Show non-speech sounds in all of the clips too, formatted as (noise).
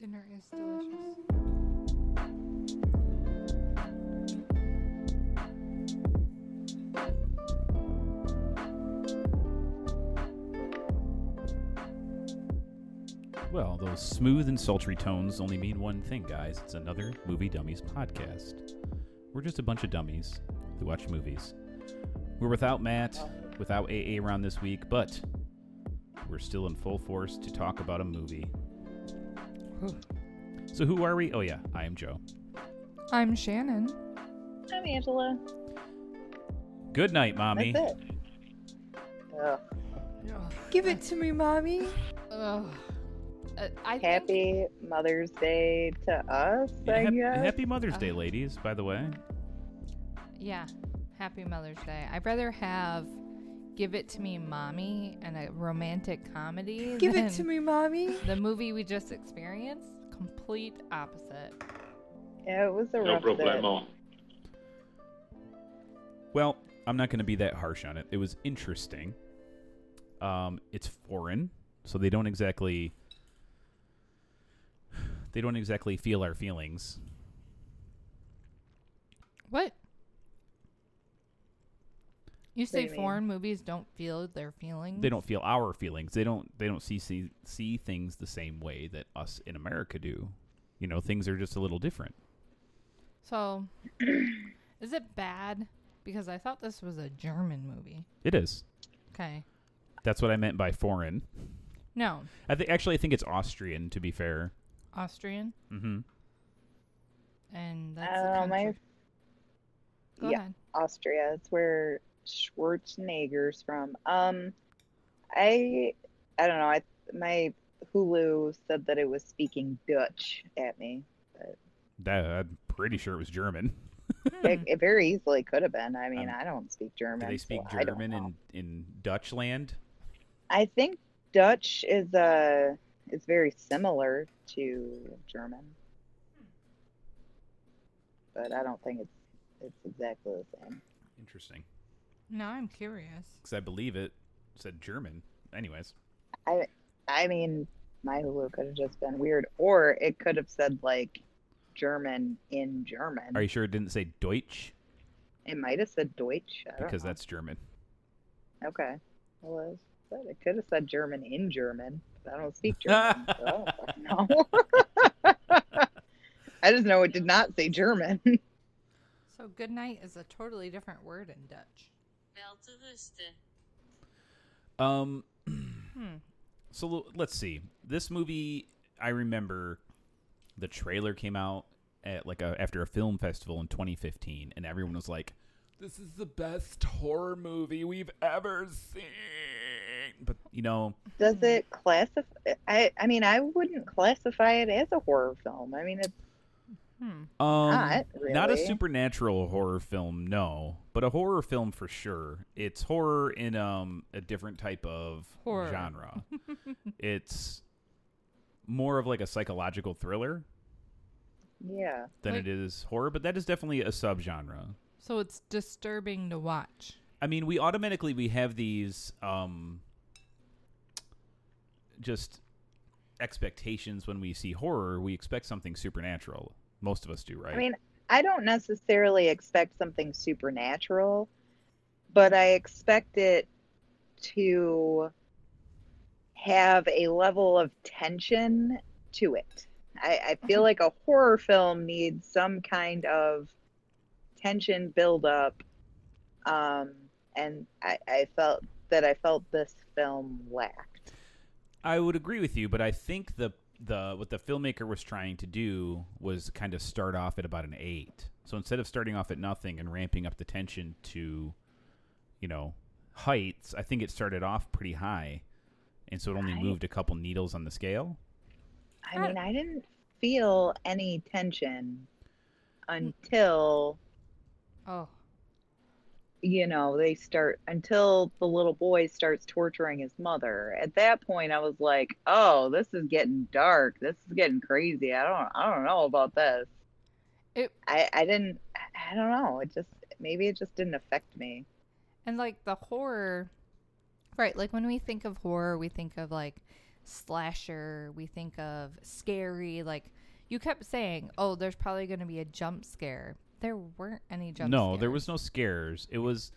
Dinner is delicious. Well, those smooth and sultry tones only mean one thing, guys. It's another Movie Dummies podcast. We're just a bunch of dummies who watch movies. We're without Matt, without AA around this week, but we're still in full force to talk about a movie. So, who are we? Oh, yeah, I am Joe. I'm Shannon. I'm Angela. Good night, Mommy. That's it. Ugh. Give it to me, mommy. Ugh. Uh, I think Happy Mother's Day to us, Yeah, I hap- guess. happy Mother's Day, Uh, ladies, by the way. Yeah. Happy Mother's Day. I'd rather have Give It to Me Mommy and a romantic comedy. Give it to me, mommy. The movie we just experienced. Complete opposite. Yeah, it was a No rough day. problemo. Well, I'm not going to be that harsh on it. It was interesting. Um, it's foreign, so they don't exactly they don't exactly feel our feelings. What? You say do you mean? foreign movies don't feel their feelings? They don't feel our feelings. They don't they don't see see see things the same way that us in America do. You know, things are just a little different. So, (clears throat) is it bad? Because I thought this was a German movie. It is. Okay. That's what I meant by foreign. No, I think actually I think it's Austrian to be fair. Austrian, Mm Mhm. and I that's don't a know, country. my Go yeah. ahead. Austria. It's where Schwarzenegger's from. Um, I I don't know. I my Hulu said that it was speaking Dutch at me. That I'm pretty sure it was German. (laughs) It, it very easily could have been. I mean, Um, I don't speak German. Do they speak don't German in in Dutch land? I think Dutch is uh is very similar to German, but I don't think it's it's exactly the same. Interesting. Now I'm curious. Because I believe it said German. Anyways, I I mean, my Hulu could have just been weird, or it could have said like German in German. are you sure it didn't say Deutsch? It might have said Deutsch. I don't Because know. that's German. okay. Well, it, was- it could have said German in German. But I don't speak (laughs) German, so I don't know. (laughs) I just know it did not say German. (laughs) So good night is a totally different word in Dutch. Wel te rusten. Um. (clears throat) Hmm. So let's see. This movie, I remember, the trailer came out at like a after a film festival in 2015, and everyone was like, "This is the best horror movie we've ever seen." But you know, Does it classify? I I mean, I wouldn't classify it as a horror film. I mean, it's Hmm. Um, Not not a supernatural horror film, no, but a horror film for sure. It's horror in um a different type of Horror. genre. (laughs) it's more of like a psychological thriller yeah. than Like- it is horror, but that is definitely a subgenre. So it's disturbing to watch. I mean, we automatically we have these um just expectations when we see horror. We expect something supernatural. Most of us do, right? I mean, I don't necessarily expect something supernatural, but I expect it to have a level of tension to it. I, I feel Mhm. like a horror film needs some kind of tension build up. Um, and I, I felt that I felt this film lacked. I would agree with you, but I think the the what the filmmaker was trying to do was kind of start off at about an eight. So instead of starting off at nothing and ramping up the tension to, you know, heights, I think it started off pretty high, and so it only Right. moved a couple needles on the scale. I mean, I didn't feel any tension until Oh, you know, they start until the little boy starts torturing his mother. At that point, I was like, "Oh, this is getting dark. This is getting crazy. I don't, I don't know about this." It- I, I didn't, I don't know. It just maybe it just didn't affect me. and like the horror, right? Like when we think of horror, we think of like slasher, we think of scary. Like you kept saying, "Oh, there's probably going to be a jump scare." There weren't any jump. no, there was no scares. It was.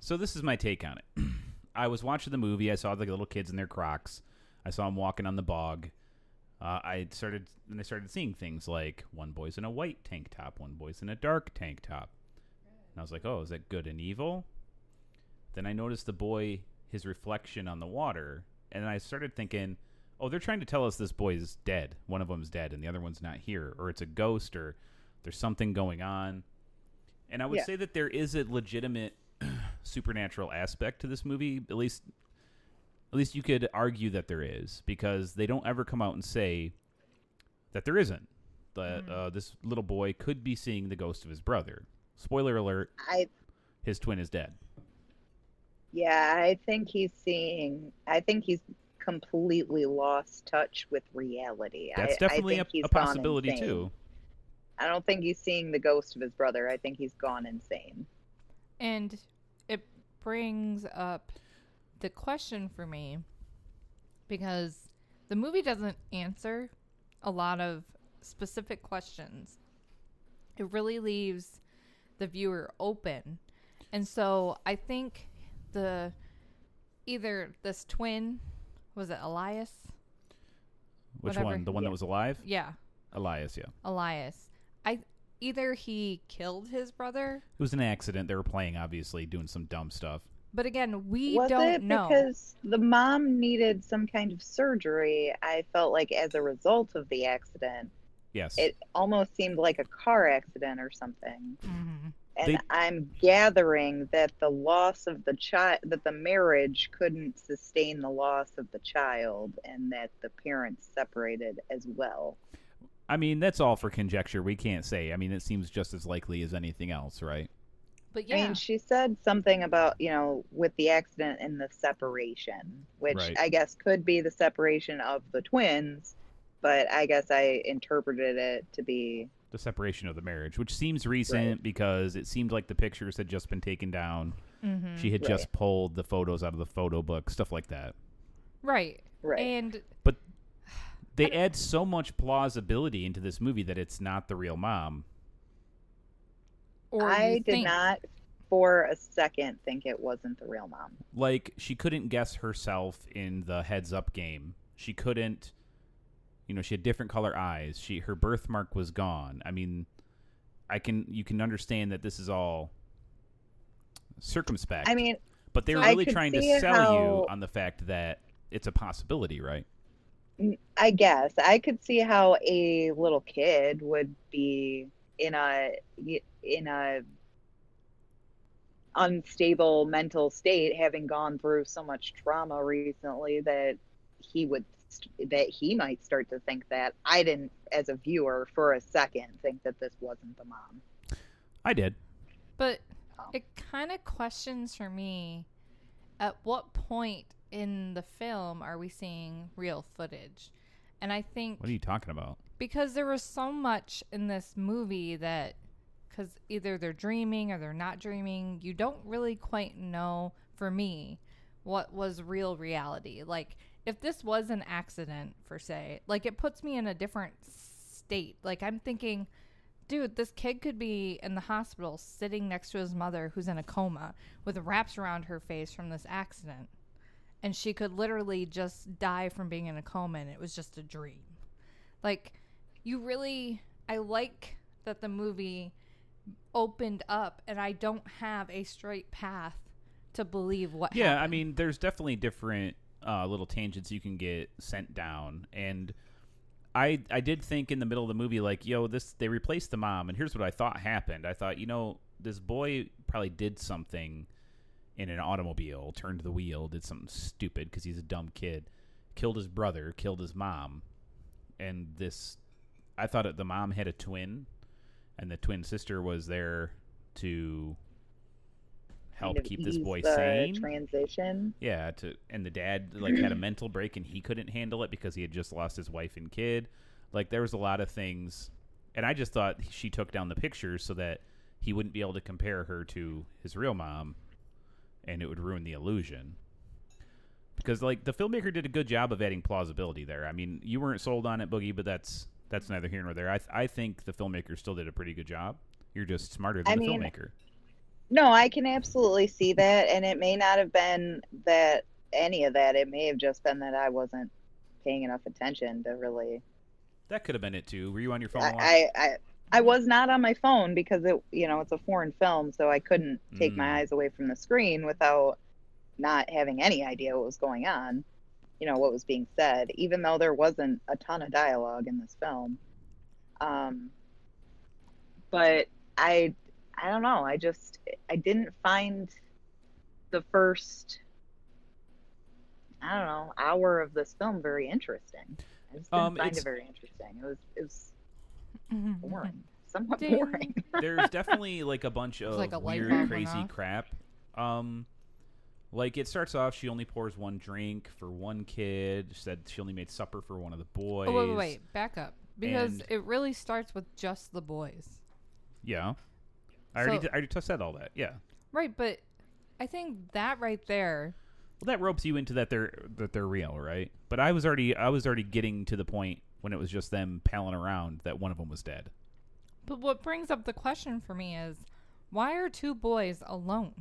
So this is my take on it. (clears throat) I was watching the movie. I saw the little kids in their Crocs. I saw them walking on the bog. Uh, I started, and I started seeing things like one boy's in a white tank top, one boy's in a dark tank top, and I was like, "Oh, is that good and evil?" Then I noticed the boy, his reflection on the water, and I started thinking, "Oh, they're trying to tell us this boy is dead. One of them's dead, and the other one's not here, or it's a ghost, or there's something going on." And I would Yeah. say that there is a legitimate (clears throat) supernatural aspect to this movie. At least, at least you could argue that there is because they don't ever come out and say that there isn't. That uh, this little boy could be seeing the ghost of his brother. Spoiler alert: I his twin is dead. yeah, I think he's seeing. I think he's completely lost touch with reality. That's I, definitely I a, think he's a possibility too. I don't think he's seeing the ghost of his brother. I think he's gone insane. And it brings up the question for me because the movie doesn't answer a lot of specific questions. It really leaves the viewer open. And so I think the either this twin was it Elias? Which Whatever. one? The one Yeah. that was alive? Yeah, Elias. Yeah. Elias. I either he killed his brother, It was an accident. They were playing, obviously, doing some dumb stuff. but again, we Was don't it know. because the mom needed some kind of surgery? I felt like as a result of the accident, Yes. it almost seemed like a car accident or something. Mhm. And They- I'm gathering that the loss of the child, that the marriage couldn't sustain the loss of the child, and that the parents separated as well. I mean, that's all for conjecture. We can't say. I mean, it seems just as likely as anything else, right? But I yeah, mean, she said something about, you know, with the accident and the separation, which Right. I guess could be the separation of the twins, but I guess I interpreted it to be The separation of the marriage, which seems recent because it seemed like the pictures had just been taken down. Mhm. She had Right. just pulled the photos out of the photo book, stuff like that. right. right. And But they add so much plausibility into this movie that it's not the real mom. or I did think, not for a second think it wasn't the real mom. Like she couldn't guess herself in the heads up game. She couldn't you know, she had different color eyes. She her birthmark was gone. I mean, I can you can understand that this is all circumspect. I mean, but they're So- really trying to sell how- you on the fact that it's a possibility, right? I guess I could see how a little kid would be in a in a unstable mental state having gone through so much trauma recently that he would st- that he might start to think that I didn't as a viewer for a second think that this wasn't the mom. I did. but it kind of questions for me at what point in the film are we seeing real footage? And I think What are you talking about? because there was so much in this movie that because either they're dreaming or they're not dreaming you don't really quite know for me what was real reality like if this was an accident for say, like it puts me in a different state like i'm thinking dude this kid could be in the hospital sitting next to his mother who's in a coma with wraps around her face from this accident and she could literally just die from being in a coma and it was just a dream like you really i like that the movie opened up and i don't have a straight path to believe what Yeah, I mean, there's definitely different uh, little tangents you can get sent down, and I I did think in the middle of the movie, like, yo, this they replaced the mom, and here's what I thought happened. I thought, you know, this boy probably did something in an automobile, turned the wheel, did something stupid because he's a dumb kid, killed his brother, killed his mom, and this. I thought it, the mom had a twin, and the twin sister was there to help kind of keep this boy sane. Transition. Yeah, to and the dad like had a (clears throat) mental break and he couldn't handle it because he had just lost his wife and kid. Like there was a lot of things, and I just thought she took down the pictures so that he wouldn't be able to compare her to his real mom, and it would ruin the illusion. because like the filmmaker did a good job of adding plausibility there. I mean, you weren't sold on it, Boogie, but that's that's neither here nor there. I th- I think the filmmaker still did a pretty good job. You're just smarter than I the mean, filmmaker. No, I can absolutely see that, and it may not have been that any of that. It may have just been that I wasn't paying enough attention to really. That could have been it too. Were you on your phone? a lot? I, I, I, I was not on my phone because it, you know, it's a foreign film, so I couldn't take Mm. my eyes away from the screen without not having any idea what was going on. You know what was being said, even though there wasn't a ton of dialogue in this film. Um, but I, I don't know. I just I didn't find the first, I don't know, hour of this film very interesting. I just didn't Um, find it very interesting. It was it was Mhm. boring, (laughs) somewhat Ding. boring. (laughs) There's definitely like a bunch of like a weird, crazy crap. Um, like it starts off, she only pours one drink for one kid. Said she only made supper for one of the boys. Oh, wait, wait, wait. Back up. Because And- it really starts with just the boys. Yeah, I already So- did, I already just said all that. Yeah. Right, but I think that right there. Well, that ropes you into that they're that they're real, right? But I was already I was already getting to the point when it was just them palling around that one of them was dead. But what brings up the question for me is why are two boys alone?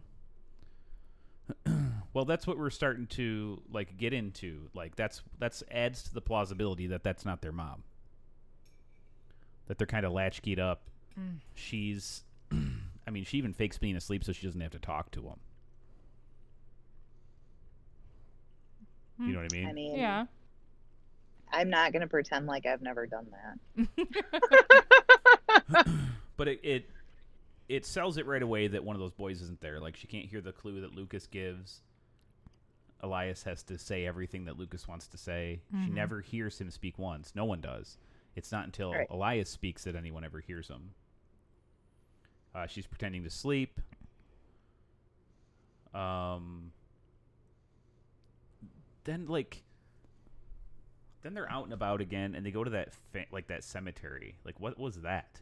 (clears throat) Well, that's what we're starting to like get into. Like that's that's adds to the plausibility that that's not their mom. That they're kind of latchkeyed up. Mm. She's, (clears throat) I mean, she even fakes being asleep so she doesn't have to talk to him. You know what I mean? I mean, Yeah. I'm not gonna pretend like I've never done that. (laughs) but it, it it sells it right away that one of those boys isn't there. Like she can't hear the clue that Lucas gives. Elias has to say everything that Lucas wants to say. She Mhm. never hears him speak once. No one does. It's not until Right. Elias speaks that anyone ever hears him. Uh, she's pretending to sleep. Um. Then like. Then they're out and about again, and they go to that fa- like that cemetery. Like, what was that?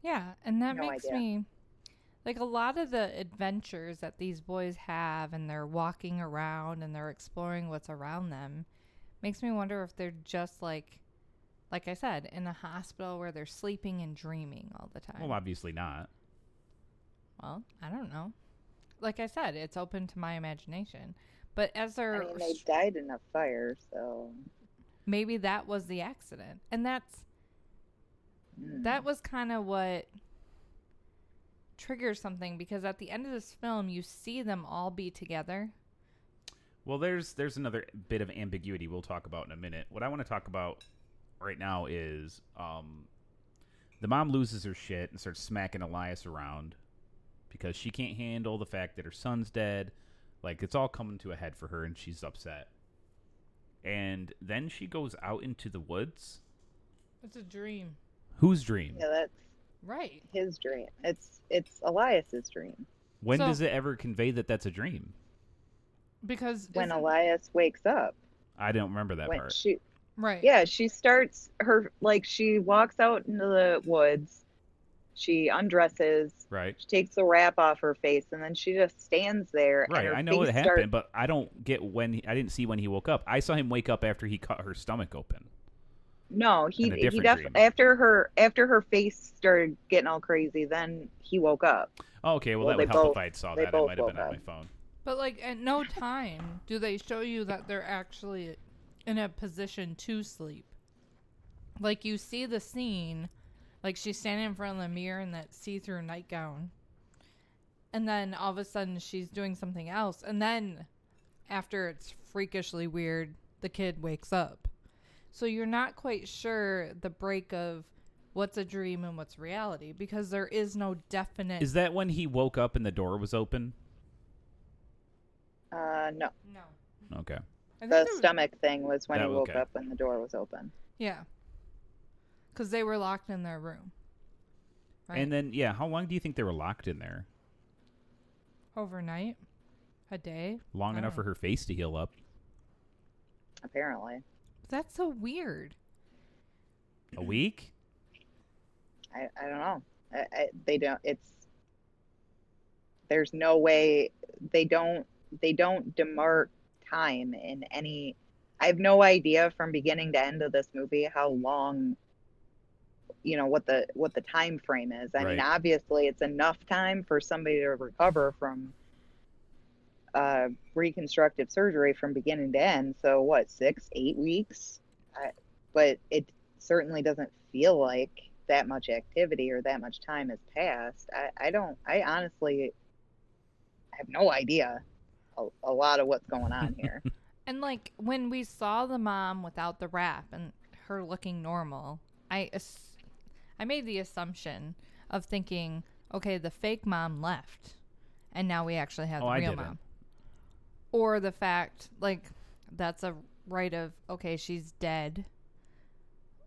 Yeah, and that No makes idea. me like a lot of the adventures that these boys have and they're walking around and they're exploring what's around them makes me wonder if they're just like like I said, in a hospital where they're sleeping and dreaming all the time. Well, obviously not. Well, I don't know. Like I said, it's open to my imagination. But as they're mean, they died in a fire, so maybe that was the accident. And that's mm. that was kind of what triggers something because at the end of this film you see them all be together Well, there's there's another bit of ambiguity we'll talk about in a minute. What I want to talk about right now is um, the mom loses her shit and starts smacking Elias around because she can't handle the fact that her son's dead. Like it's all coming to a head for her, and she's upset. And then she goes out into the woods. it's a dream Whose dream? yeah, that's right his dream. It's it's Elias's dream. When So- does it ever convey that that's a dream? because When isn't- Elias wakes up, I don't remember that when part. she right yeah, she starts her like she walks out into the woods. She undresses. Right. She takes the wrap off her face, and then she just stands there. and Right, her I know what happened, starts- but I don't get when he, I didn't see when he woke up. I saw him wake up after he cut her stomach open. No, he he different def- dream. after her after her face started getting all crazy, then he woke up. Oh, okay, well, Well, that would help both- if I had saw that. It might have been woke on my phone. but like at no time do they show you that they're actually in a position to sleep like you see the scene like she's standing in front of the mirror in that see-through nightgown and then all of a sudden she's doing something else and then after it's freakishly weird the kid wakes up so you're not quite sure the break of what's a dream and what's reality because there is no definite Is that when he woke up and the door was open? Uh, no, no Okay. The there was- stomach thing was when That- he woke okay. up and the door was open. yeah because they were locked in their room right And then, yeah, how long do you think they were locked in there? overnight a day Long enough don't for her face to heal up? Apparently, that's so weird A week? I I don't know. I, I, they don't. It's there's no way they don't they don't demark time in any I have no idea from beginning to end of this movie how long you know what the what the time frame is. I mean, obviously it's enough time for somebody to recover from uh reconstructive surgery from beginning to end. So what, 6, 8 weeks? I, but it certainly doesn't feel like that much activity or that much time has passed. I, I don't I honestly have no idea a, a lot of what's going on here. (laughs) And like when we saw the mom without the wrap and her looking normal, I ass- I made the assumption of thinking, okay, the fake mom left, and now we actually have Oh, the I real didn't. mom. Or the fact, like, that's a right of okay, she's dead.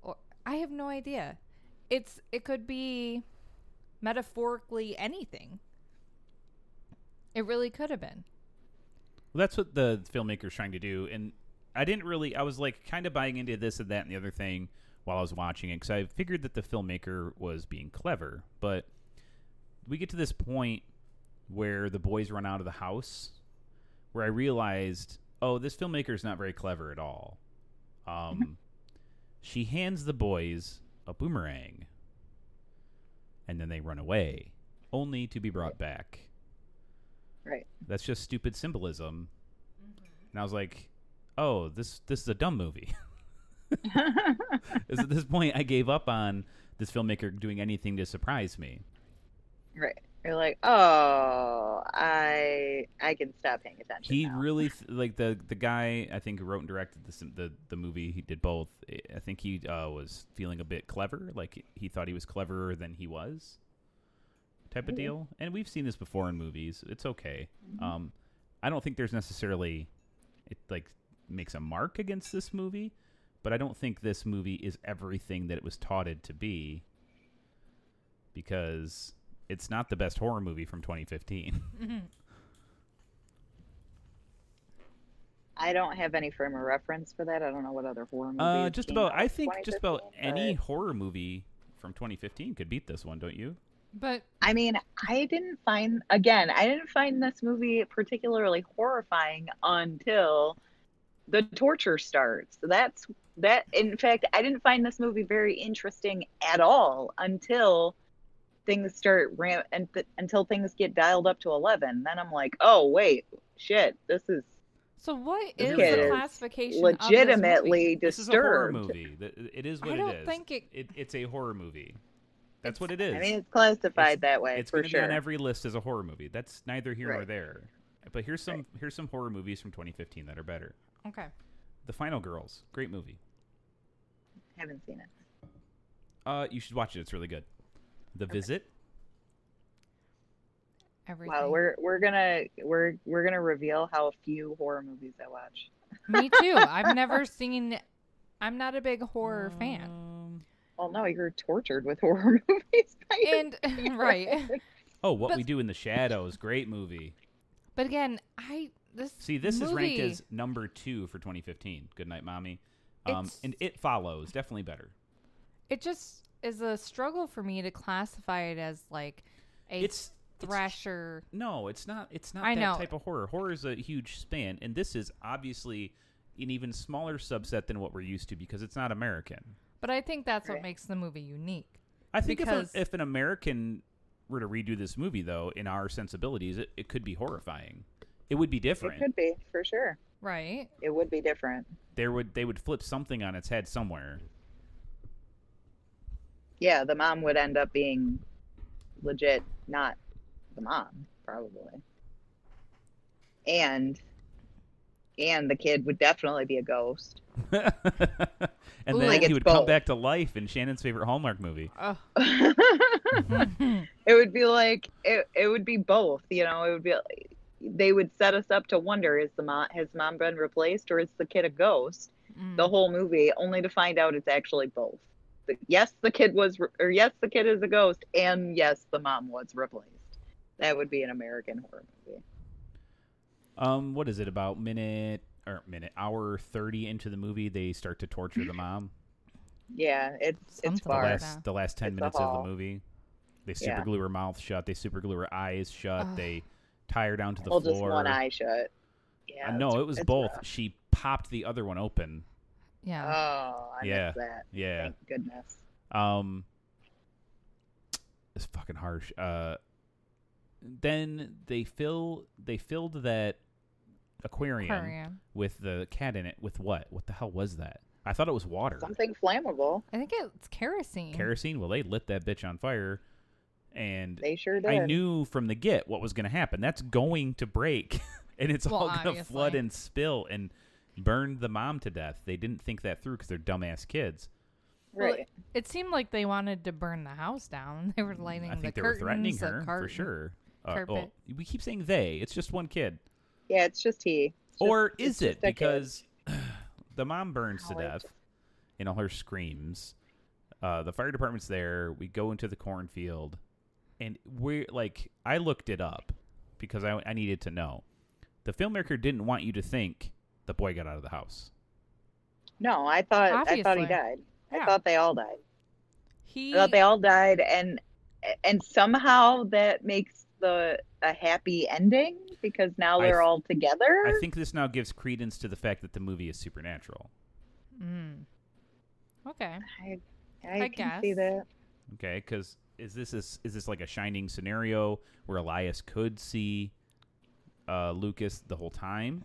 Or I have no idea. It's it could be metaphorically anything. It really could have been. Well, that's what the filmmaker's trying to do, and I didn't really. I was like kind of buying into this and that and the other thing while I was watching it because I figured that the filmmaker was being clever. But we get to this point where the boys run out of the house, where I realized, oh, this filmmaker is not very clever at all. Um, she hands the boys a boomerang, and then they run away, only to be brought back. right. That's just stupid symbolism. And I was like, "Oh, this this is a dumb movie." (laughs) (laughs) at this point, I gave up on this filmmaker doing anything to surprise me. Right. You're like, oh, I I can stop paying attention. He now." really (laughs) like the the guy I think who wrote and directed this, the the movie. He did both. I think he uh, was feeling a bit clever, like he thought he was cleverer than he was, type of deal. And we've seen this before in movies. It's okay. Mm-hmm. Um, I don't think there's necessarily it like makes a mark against this movie, but I don't think this movie is everything that it was touted to be because it's not the best horror movie from 2015. (laughs) I don't have any frame of reference for that. I don't know what other horror movies. Uh, just came about. out I think just about 2015, any horror movie from 2015 could beat this one, don't you? But I mean, I didn't find again. I didn't find this movie particularly horrifying until the torture starts. That's that. In fact, I didn't find this movie very interesting at all until things start ram and th- until things get dialed up to eleven. Then I'm like, oh wait, shit, this is So what is This is the is classification? of this legitimately movie? This is a horror disturbed. movie. Th- It is I what don't it is. think it- It's a horror movie. That's what it is. I mean, it's classified It's- that way it's for going to sure. be on every list as a horror movie. That's neither here nor there. But here's some here's some horror movies from 2015 that are better. Okay. The Final Girls, great movie. Haven't seen it. Uh, you should watch it. It's really good. The Visit. Everything. Wow, we're we're gonna we're we're gonna reveal how few horror movies I watch. Me too. (laughs) I've never seen. I'm not a big horror fan. Um, Well, no, you're tortured with horror (laughs) movies. by your And (laughs) right. Oh, What But- We Do in the Shadows, great movie. But again, I this See, this is ranked as number two for 2015. Good night, mommy. Um, It's- and it follows definitely better. it just is a struggle for me to classify it as like a It's it's- thrasher. No, it's not. It's not I that know. type of horror. Horror is a huge span, and this is obviously an even smaller subset than what we're used to because it's not American. But I think that's what Right. makes the movie unique. I think if, Because- a, if an American were to redo this movie, though, in our sensibilities, it, it could be horrifying. It would be different. It could be for sure. Right. It would be different. There would they would flip something on its head somewhere. Yeah, the mom would end up being legit, not the mom, probably. And and the kid would definitely be a ghost. (laughs) and Ooh. then Like he it's would come back to life in Shannon's favorite Hallmark movie. Oh. (laughs) (laughs) it would be like it, it would be both you know it would be they would set us up to wonder is the mom has mom been replaced or is the kid a ghost Mm. the whole movie only to find out it's actually both The- yes the kid was re- or yes the kid is a ghost and yes the mom was replaced that would be an american horror movie Um, what is it about minute or minute hour thirty into the movie? They start to torture the (laughs) mom. yeah it's it's Something The far like last that. the last ten It's a minutes of the movie. They Yeah. super glue her mouth shut. They super glue her eyes shut. Ugh. They tie her down to the well floor. just one eye shut Yeah. Uh, no, it was both. rough. She popped the other one open. Yeah. Oh, I Yeah. that. Yeah. Thank goodness. Um, it's fucking harsh. Uh, then they fill they filled that aquarium, Aquarium. with the cat in it with what? What the hell was that? I thought it was water. Something flammable. I think it's kerosene. Kerosene. Well, they lit that bitch on fire, and They sure did. I knew from the get what was going to happen. That's going to break, (laughs) and it's Well, all going to flood and spill and burn the mom to death. They didn't think that through because they're dumbass kids. Well, Right. It seemed like they wanted to burn the house down. (laughs) They were lighting I think the they were threatening curtains, the her for sure. Uh, well, we keep saying they. It's just one kid. Yeah, it's just he. It's or just- is it just a kid. because (clears throat) the mom burns to death in all her screams? Uh, the fire department's there. We go into the cornfield, and we're like, I looked it up because I, I needed to know. The filmmaker didn't want you to think the boy got out of the house. No, I thought I thought he died. Yeah. I thought they all died. He I thought they all died, and and somehow that makes the a happy ending because now they're th- all together. I think this now gives credence to the fact that the movie is supernatural. Mm. Okay. I, I, I can see that. Okay, because is this is, is this like a shining scenario where Elias could see uh, Lucas the whole time?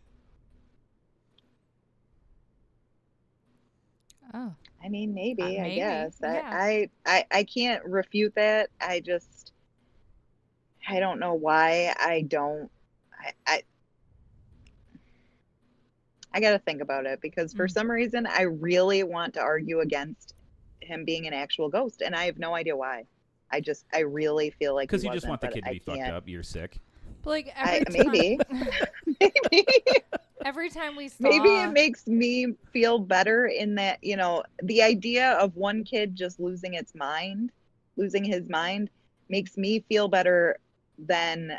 Oh. I mean, maybe, Uh, I guess. yeah. I, I, I, I can't refute that. I just, I don't know why I don't. I, I, I got to think about it because for Mm. some reason I really want to argue against him being an actual ghost, and I have no idea why. I just, I really feel like Because you just want the kid to I be fucked can't- up. You're sick. But like I- every maybe. Maybe. (laughs) (laughs) every time we saw Maybe it makes me feel better in that, you know, the idea of one kid just losing its mind, losing his mind, makes me feel better than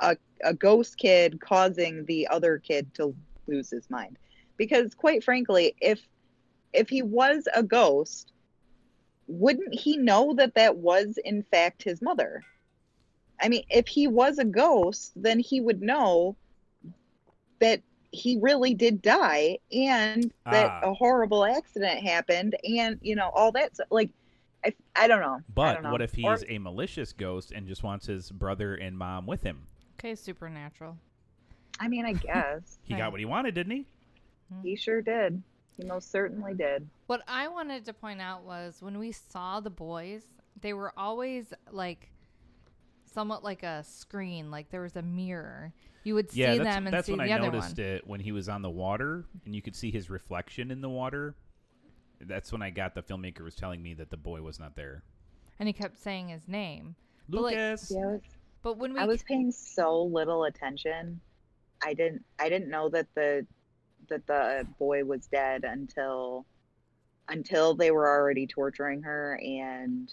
a, a ghost kid causing the other kid to lose his mind. Because quite frankly, if if he was a ghost, wouldn't he know that that was in fact his mother? I mean, if he was a ghost, then he would know that he really did die and that Ah. a horrible accident happened and you know all that so, like I, I don't know But don't know. what if he's Or- a malicious ghost and just wants his brother and mom with him? Okay, supernatural. I mean I guess He Right. got what he wanted, didn't he? he sure did he most certainly did What I wanted to point out was when we saw the boys, they were always like somewhat like a screen, like there was a mirror. You would see yeah, that's, them and that's see when the I other noticed one. it when he was on the water and you could see his reflection in the water. That's when I got the filmmaker was telling me that the boy was not there. And he kept saying his name. But, like, Lucas. yeah was, But when we I was paying so little attention I didn't I didn't know that the that the boy was dead until until they were already torturing her and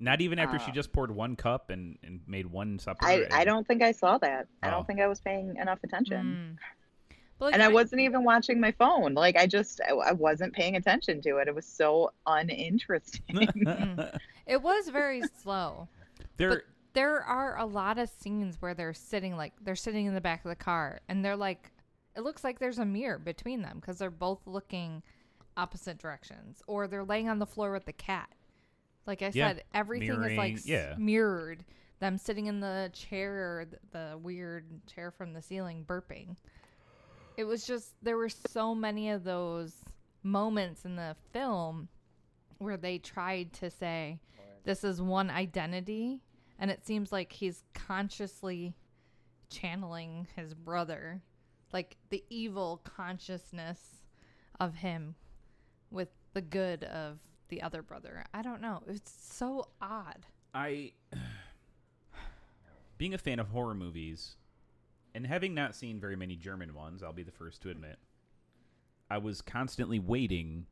Not even after she Uh, just poured one cup and, and made one supper. I, and- I don't think I saw that. I Oh. don't think I was paying enough attention. Mm. But, like, and I wasn't even watching my phone. Like I just I, I wasn't paying attention to it. It was so uninteresting. (laughs) It was very slow. there, But there are a lot of scenes where they're sitting like they're sitting in the back of the car and they're like it looks like there's a mirror between them because they're both looking opposite directions or they're laying on the floor with the cat. Like I Yeah, said, everything is like yeah. mirrored. Them sitting in the chair, the weird chair from the ceiling, burping. It was just there were so many of those moments in the film where they tried to say this is one identity and it seems like he's consciously channeling his brother like the evil consciousness of him with the good of the other brother i don't know it's so odd I, (sighs) being a fan of horror movies, and having not seen very many German ones, I'll be the first to admit, I was constantly waiting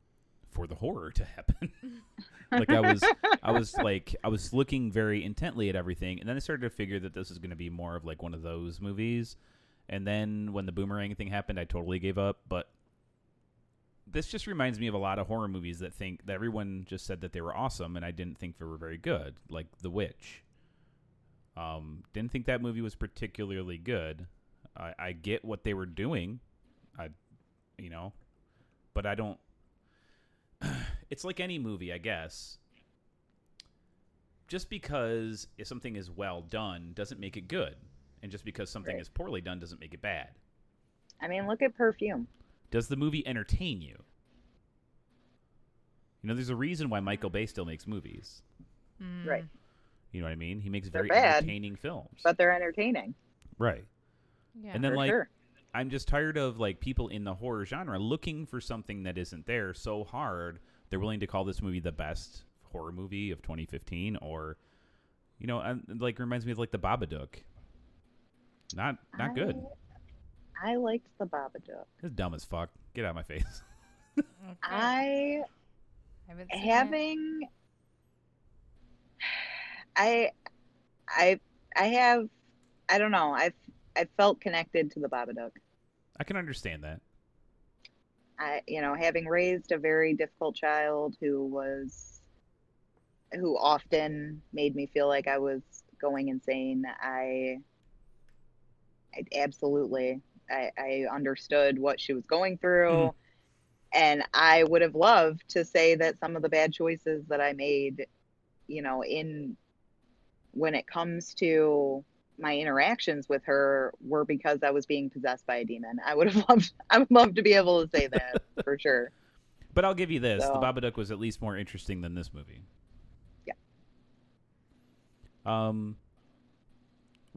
for the horror to happen. (laughs) like I was, I was like, I was looking very intently at everything, and then I started to figure that this was going to be more of like one of those movies. And then when the boomerang thing happened, I totally gave up. But this just reminds me of a lot of horror movies that think that everyone just said that they were awesome, and I didn't think they were very good, like The Witch. Um, didn't think that movie was particularly good. I, I get what they were doing. I, you know, but I don't. (sighs) it's like any movie, I guess. Just because if something is well done doesn't make it good, and just because something Right. is poorly done doesn't make it bad. I mean, look at perfume. Does the movie entertain you? You know, there's a reason why Michael Bay still makes movies. Mm. Right. You know what I mean? He makes They're very bad, entertaining films. But they're entertaining. right. Yeah. And then for like sure. I'm just tired of like people in the horror genre looking for something that isn't there so hard. They're willing to call this movie the best horror movie of 2015 or you know, and, like reminds me of like the Babadook. Not not good. I, I liked the Babadook. It's dumb as fuck. Get out of my face. (laughs) Okay. I haven't seen it. having I I I have I don't know. I've I felt connected to the Babadook. I can understand that. I you know, having raised a very difficult child who was who often made me feel like I was going insane, I I absolutely I, I understood what she was going through. Mhm. And I would have loved to say that some of the bad choices that I made, you know, in when it comes to my interactions with her were because I was being possessed by a demon. I would have (laughs) loved I would love to be able to say that for (laughs) sure. But I'll give you this: So- the Babadook was at least more interesting than this movie. Yeah. Um,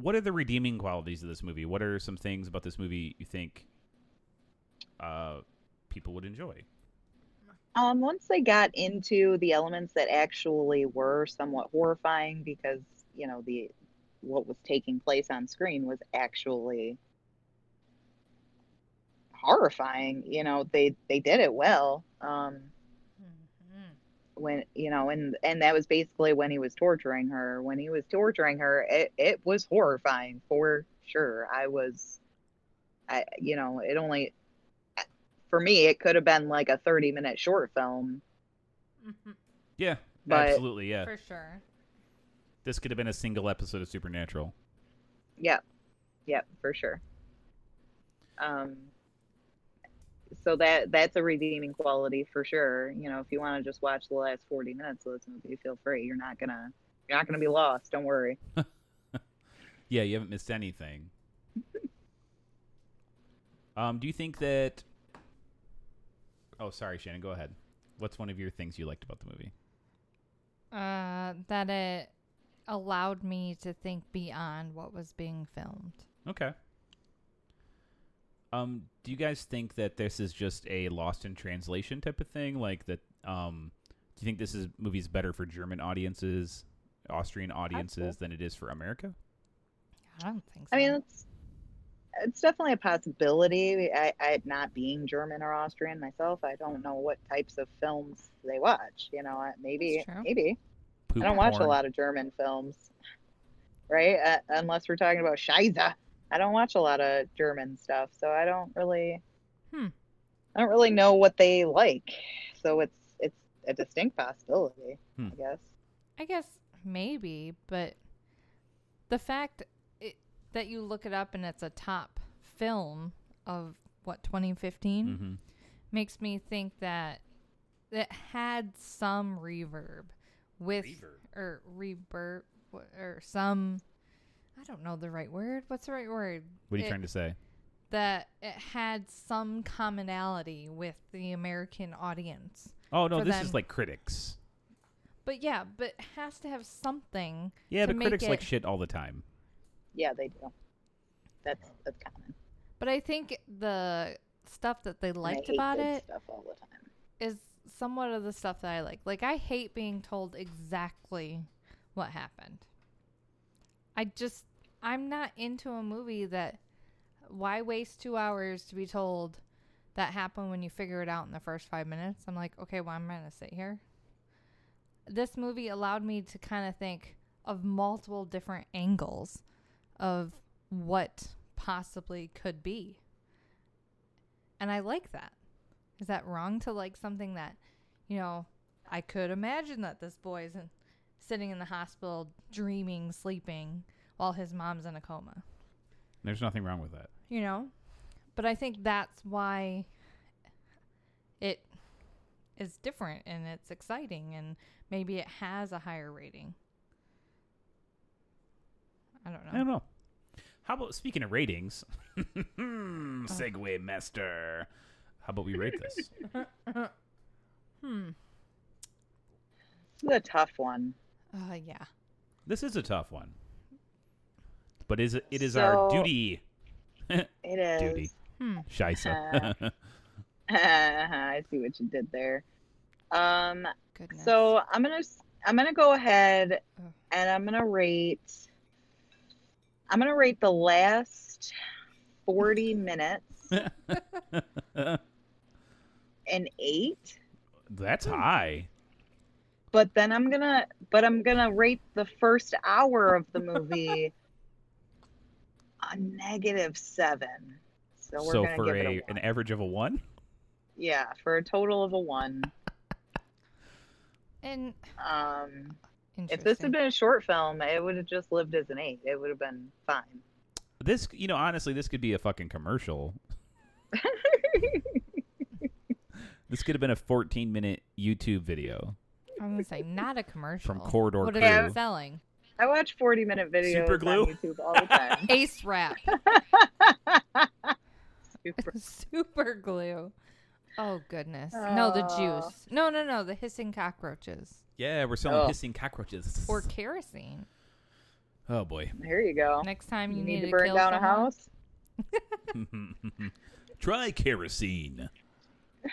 what are the redeeming qualities of this movie? What are some things about this movie you think uh, people would enjoy? Um, once they got into the elements that actually were somewhat horrifying, because you know the what was taking place on screen was actually horrifying. You know, they they did it well. Um. When you know, and and that was basically when he was torturing her. When he was torturing her, it it was horrifying for sure. I was, I you know, it only for me it could have been like a thirty minute short film. mm-hmm. Yeah, But- absolutely. Yeah, For sure. this could have been a single episode of Supernatural. Yep. Yep, for sure. Um so that that's a redeeming quality for sure. You know, if you want to just watch the last 40 minutes of this movie, feel free. You're not going to you're not going to be lost, don't worry. (laughs) Yeah, you haven't missed anything. (laughs) um, do you think that? Oh, sorry, Shannon. Go ahead. What's one of your things you liked about the movie? Uh, that it allowed me to think beyond what was being filmed. Okay. Um, do you guys think that this is just a lost in translation type of thing? Like that? Um, do you think this is movie's better for German audiences, Austrian audiences than it is for America? I don't think so. I mean, it's it's definitely a possibility. I, I not being German or Austrian myself, I don't know what types of films they watch. You know, maybe maybe Poop I don't watch a lot of German films, right? Uh, unless we're talking about Scheiße. I don't watch a lot of German stuff, so I don't really, Hmm. I don't really know what they like. So it's it's a distinct possibility, Hmm. I guess. I guess maybe, but the fact it, that you look it up and it's a top film of what 2015 Mm-hmm. makes me think that it had some reverb with Reverb. or reverb or some I don't know the right word. What's the right word? What are you It- trying to say? That it had some commonality with the American audience. Oh no, this them. is like critics. But yeah, but it has to have something Yeah, to but make critics like shit all the time. Yeah, they do. That's that's common. But I think the stuff that they And I liked hate about good it stuff all the time. is somewhat of the stuff that I like. Like I hate being told exactly what happened. I just I'm not into a movie that why waste 2 hours to be told that happened when you figure it out in the first 5 minutes. I'm like, okay, well I'm to sit here. This movie allowed me to kind of think of multiple different angles of what possibly could be. And I like that. Is that wrong to like something that, you know, I could imagine that this boy is in, sitting in the hospital dreaming, sleeping while his mom's in a coma. There's nothing wrong with that. you know? But I think that's why it is different and it's exciting and maybe it has a higher rating. I don't know. I don't know. How about speaking of ratings? (laughs) Segue master. How about we rate this? (laughs) Hmm. This is a tough one. Uh, yeah. This is a tough one, but is it, it is our duty. (laughs) It is. Duty. Hmm. Shisa. (laughs) I see what you did there. Um, Goodness. so I'm gonna s- I'm gonna go ahead Ugh. and I'm gonna rate. I'm gonna rate the last 40 (laughs) minutes an eight, That's high. but then I'm gonna but I'm gonna rate the first hour of the movie a negative seven. So we're So gonna for give a, it a an average of a one. yeah for a total of a one. (laughs) and Um, if this had been a short film, it would have just lived as an eight. It would have been fine. This, you know, honestly, this could be a fucking commercial. (laughs) This could have been a 14 minute YouTube video. I'm gonna say not a commercial from Corridor What Crew. they selling? I watch 40 minute videos Super glue? on YouTube all the time. (laughs) Ace wrap, (laughs) Super. (laughs) super glue. Oh goodness! no, the juice. No, no, no, the hissing cockroaches Yeah, we're selling Oh. hissing cockroaches. or kerosene. oh boy. There you go. Next time you, You need to to burn kill down a house. Try kerosene.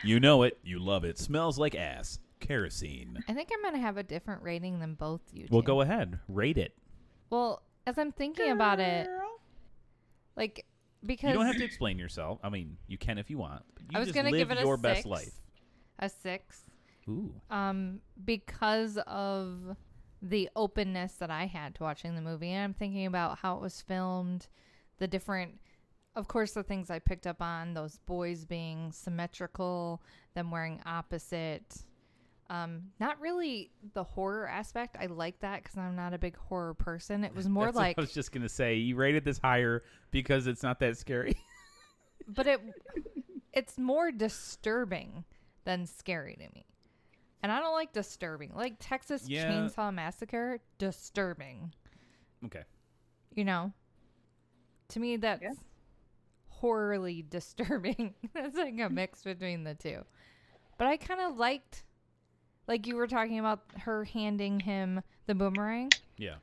You know it. You love it. Smells like ass. Kerosene. I think I'm gonna have a different rating than both you. Well, two. go ahead. Rate it. Well, as I'm thinking about it, like because You don't have to explain yourself. I mean, you can if you want. But you I was just gonna live give it a your best six. life. a six, Ooh. um, because of the openness that I had to watching the movie, and I'm thinking about how it was filmed, the different, of course, the things I picked up on, those boys being symmetrical, them wearing opposite. Um, not really the horror aspect. I like that because I'm not a big horror person. It was more That's like I was just gonna say. You rated this higher because it's not that scary. (laughs) but it it's more disturbing than scary to me. And I don't like disturbing. Like Texas Yeah. Chainsaw Massacre, disturbing. okay. You know? To me that's Yeah. horribly (laughs) disturbing. (laughs) it's like a mix between the two. But I kind of liked like you were talking about her handing him the boomerang, Yeah.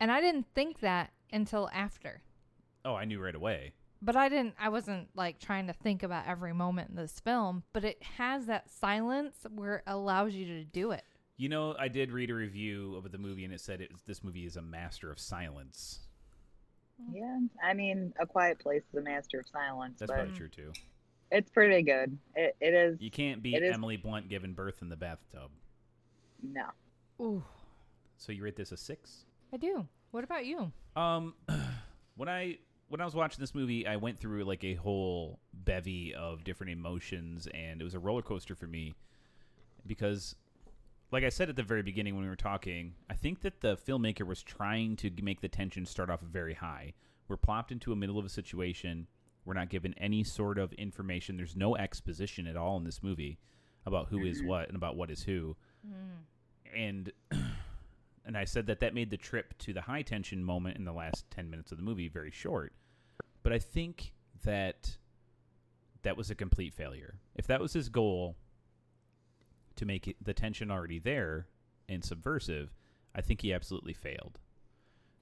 and I didn't think that until after. Oh, I knew right away. but I didn't I wasn't like trying to think about every moment in this film, but it has that silence where it allows you to do it. You know, I did read a review of the movie, and it said it, this movie is a master of silence. Yeah, I mean, A Quiet Place is a master of silence, That's but probably true too. It's pretty good. It, it is. You can't beat It is- Emily Blunt giving birth in the bathtub. No. Ooh, So you rate this a six? I do. What about you? Um, (clears throat) when I when I was watching this movie, I went through like a whole bevy of different emotions, and it was a roller coaster for me because, like I said at the very beginning when we were talking, I think that the filmmaker was trying to make the tension start off very high. We're plopped into a middle of a situation. We're not given any sort of information. There's no exposition at all in this movie about who is mm-hmm. what and about what is who mm-hmm. and (clears throat) and I said that that made the trip to the high tension moment in the last 10 minutes of the movie very short. But I think that that was a complete failure. If that was his goal to make it, the tension already there and subversive, I think he absolutely failed.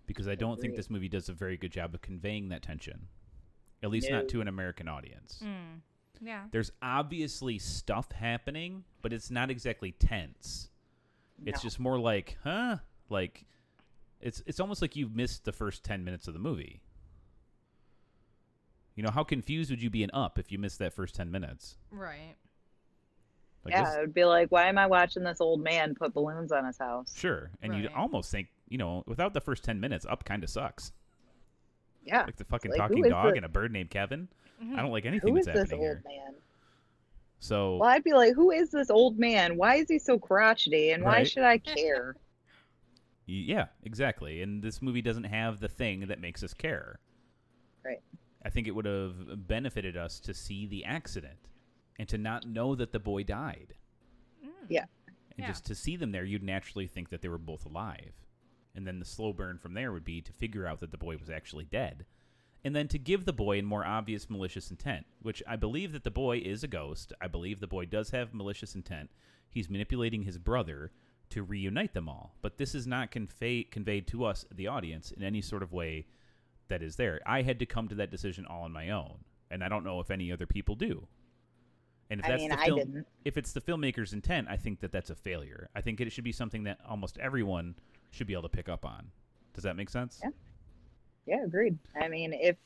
Because I don't think this movie does a very good job of conveying that tension. At least No. not to an American audience. Mm. Yeah. There's obviously stuff happening, but it's not exactly tense. It's just more like, huh? Like it's it's almost like you've missed the first 10 minutes of the movie. You know, how confused would you be in Up if you missed that first 10 minutes? Right. Like yeah, this- it would be like, why am I watching this old man put balloons on his house? sure. And you Right. almost think, you know, without the first 10 minutes, Up kind of sucks. Yeah. Like the fucking Like, talking dog the- and a bird named Kevin. Mm-hmm. I don't like anything Who is that's this happening old here. man? So, Well, I'd be like, who is this old man? Why is he so crotchety? And why should I care? (laughs) Yeah, exactly. And this movie doesn't have the thing that makes us care. Right. I think it would have benefited us to see the accident and to not know that the boy died. Mm. Yeah. And Yeah. just to see them there, you'd naturally think that they were both alive. And then the slow burn from there would be to figure out that the boy was actually dead. And then to give the boy a more obvious malicious intent, which I believe that the boy is a ghost. I believe the boy does have malicious intent. He's manipulating his brother to reunite them all. But this is not convey- conveyed to us, the audience, in any sort of way that is there. I had to come to that decision all on my own. And I don't know if any other people do. And if I that's mean, the film, if it's the filmmaker's intent, I think that that's a failure. I think it should be something that almost everyone should be able to pick up on. Does that make sense? Yeah. Yeah, agreed. I mean, if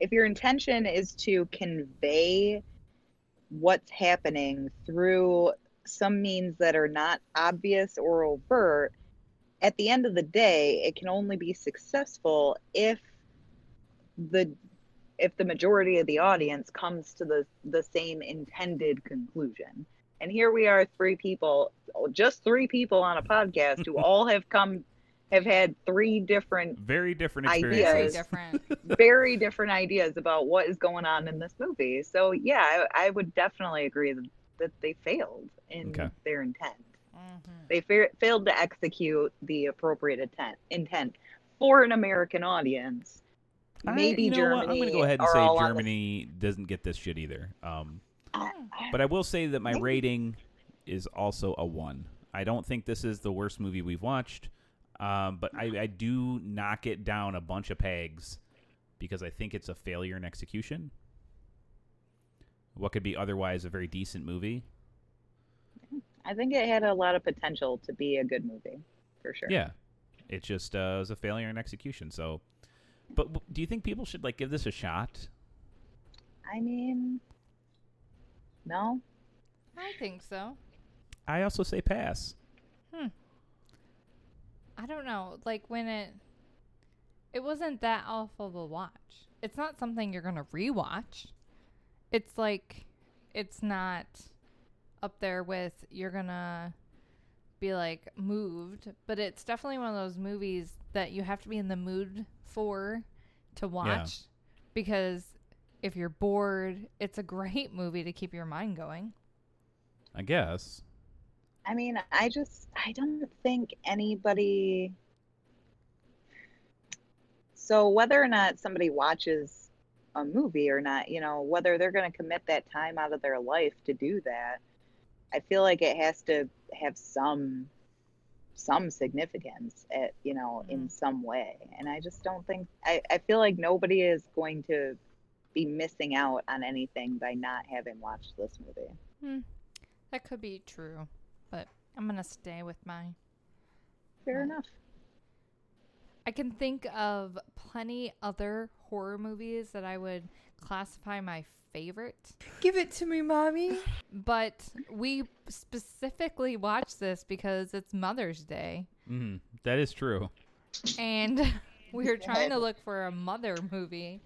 if your intention is to convey what's happening through some means that are not obvious or overt, at the end of the day, it can only be successful if the if the majority of the audience comes to the the same intended conclusion. And here we are, three people, just three people on a podcast who all have come have had three different Very different Ideas. Very different. (laughs) very different ideas about what is going on in this movie. So yeah, I, I would definitely agree that, that they failed in Okay. their intent. Mm-hmm. They fa- failed to execute the appropriate intent intent for an American audience. I- Maybe you know Germany. what? I'm going to go ahead and say all on the- Germany doesn't get this shit either. Um, I- but I will say that my rating is also a one. I don't think this is the worst movie we've watched, um, but I, I do knock it down a bunch of pegs because I think it's a failure in execution. What could be otherwise a very decent movie? I think it had a lot of potential to be a good movie, for sure. Yeah, it just uh, was a failure in execution. So, but do you think people should like give this a shot? I mean, no. I think so. I also say pass. Hmm. I don't know. Like when it it wasn't that awful to watch. It's not something you're gonna rewatch. It's like it's not up there with you're gonna be like moved, but it's definitely one of those movies that you have to be in the mood for to watch because if you're bored, it's a great movie to keep your mind going. I guess. I mean, I just I don't think anybody so whether or not somebody watches a movie or not, you know, whether they're going to commit that time out of their life to do that, I feel like it has to have some some significance at, you know, in mm-hmm. some way. And I just don't think I, I feel like nobody is going to be missing out on anything by not having watched this movie. That could be true, but I'm gonna stay with my Fair Right. enough. I can think of plenty other horror movies that I would classify my favorite. Give it to me, mommy. But we specifically watched this because it's Mother's Day Mm, that is true. and (laughs) we were trying to look for a mother movie.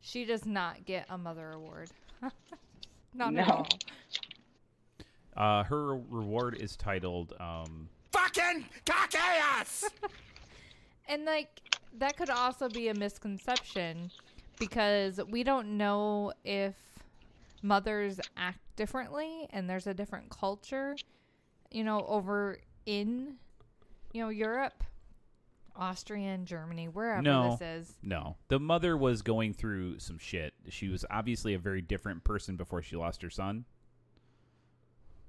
She does not get a mother award. (laughs) not at No. all. Uh, her reward is titled um, Fucking cock-ass! (laughs) And like that could also be a misconception because we don't know if mothers act differently and there's a different culture, you know, over in you know Europe, Austria and Germany, wherever No. this is. No. The mother was going through some shit. She was obviously a very different person before she lost her son.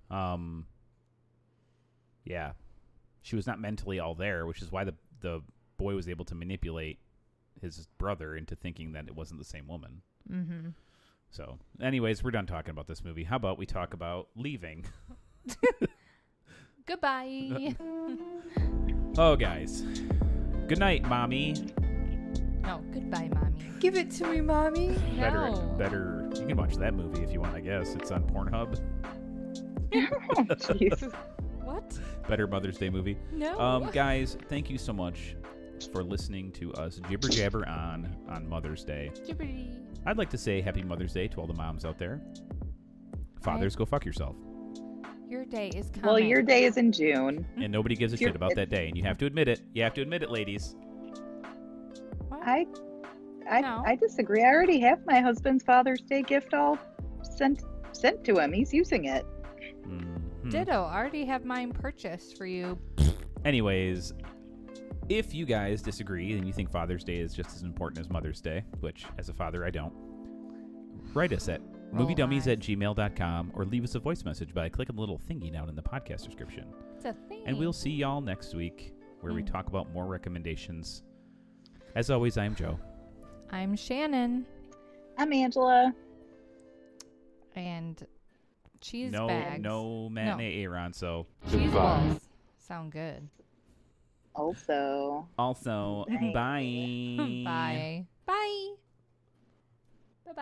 Um Yeah. She was not mentally all there, which is why the the boy was able to manipulate his brother into thinking that it wasn't the same woman. Mm-hmm. So, anyways, we're done talking about this movie. How about we talk about leaving? (laughs) Goodbye. (laughs) Oh, guys. Good night, mommy. no, goodbye, mommy. Give it to me, mommy. Better, No. better. You can watch that movie if you want. I guess it's on Pornhub. (laughs) Jeez. What? Better Mother's Day movie. No. Um, guys, thank you so much for listening to us jibber jabber on on Mother's Day. Jibbity. I'd like to say Happy Mother's Day to all the moms out there. Fathers, go fuck yourself. Your day is coming. Well, your day is in June. And nobody gives a shit about that day. And you have to admit it. You have to admit it, ladies. What? I I, No. I disagree. I already have my husband's Father's Day gift all sent sent to him. He's using it. Mhm. Ditto. I already have mine purchased for you. Anyways, if you guys disagree and you think Father's Day is just as important as Mother's Day, which as a father I don't, write us at Roll moviedummies at eyes. gmail.com or leave us a voice message by clicking the little thingy down in the podcast description. It's a thing. And we'll see y'all next week where we Mm. talk about more recommendations. As always, I'm Joe. I'm Shannon. I'm Angela. And cheese no, bags. no matinee Aaron. So Cheese balls. Sound good. Also. also, (laughs) Bye. bye. (laughs) Bye. Bye.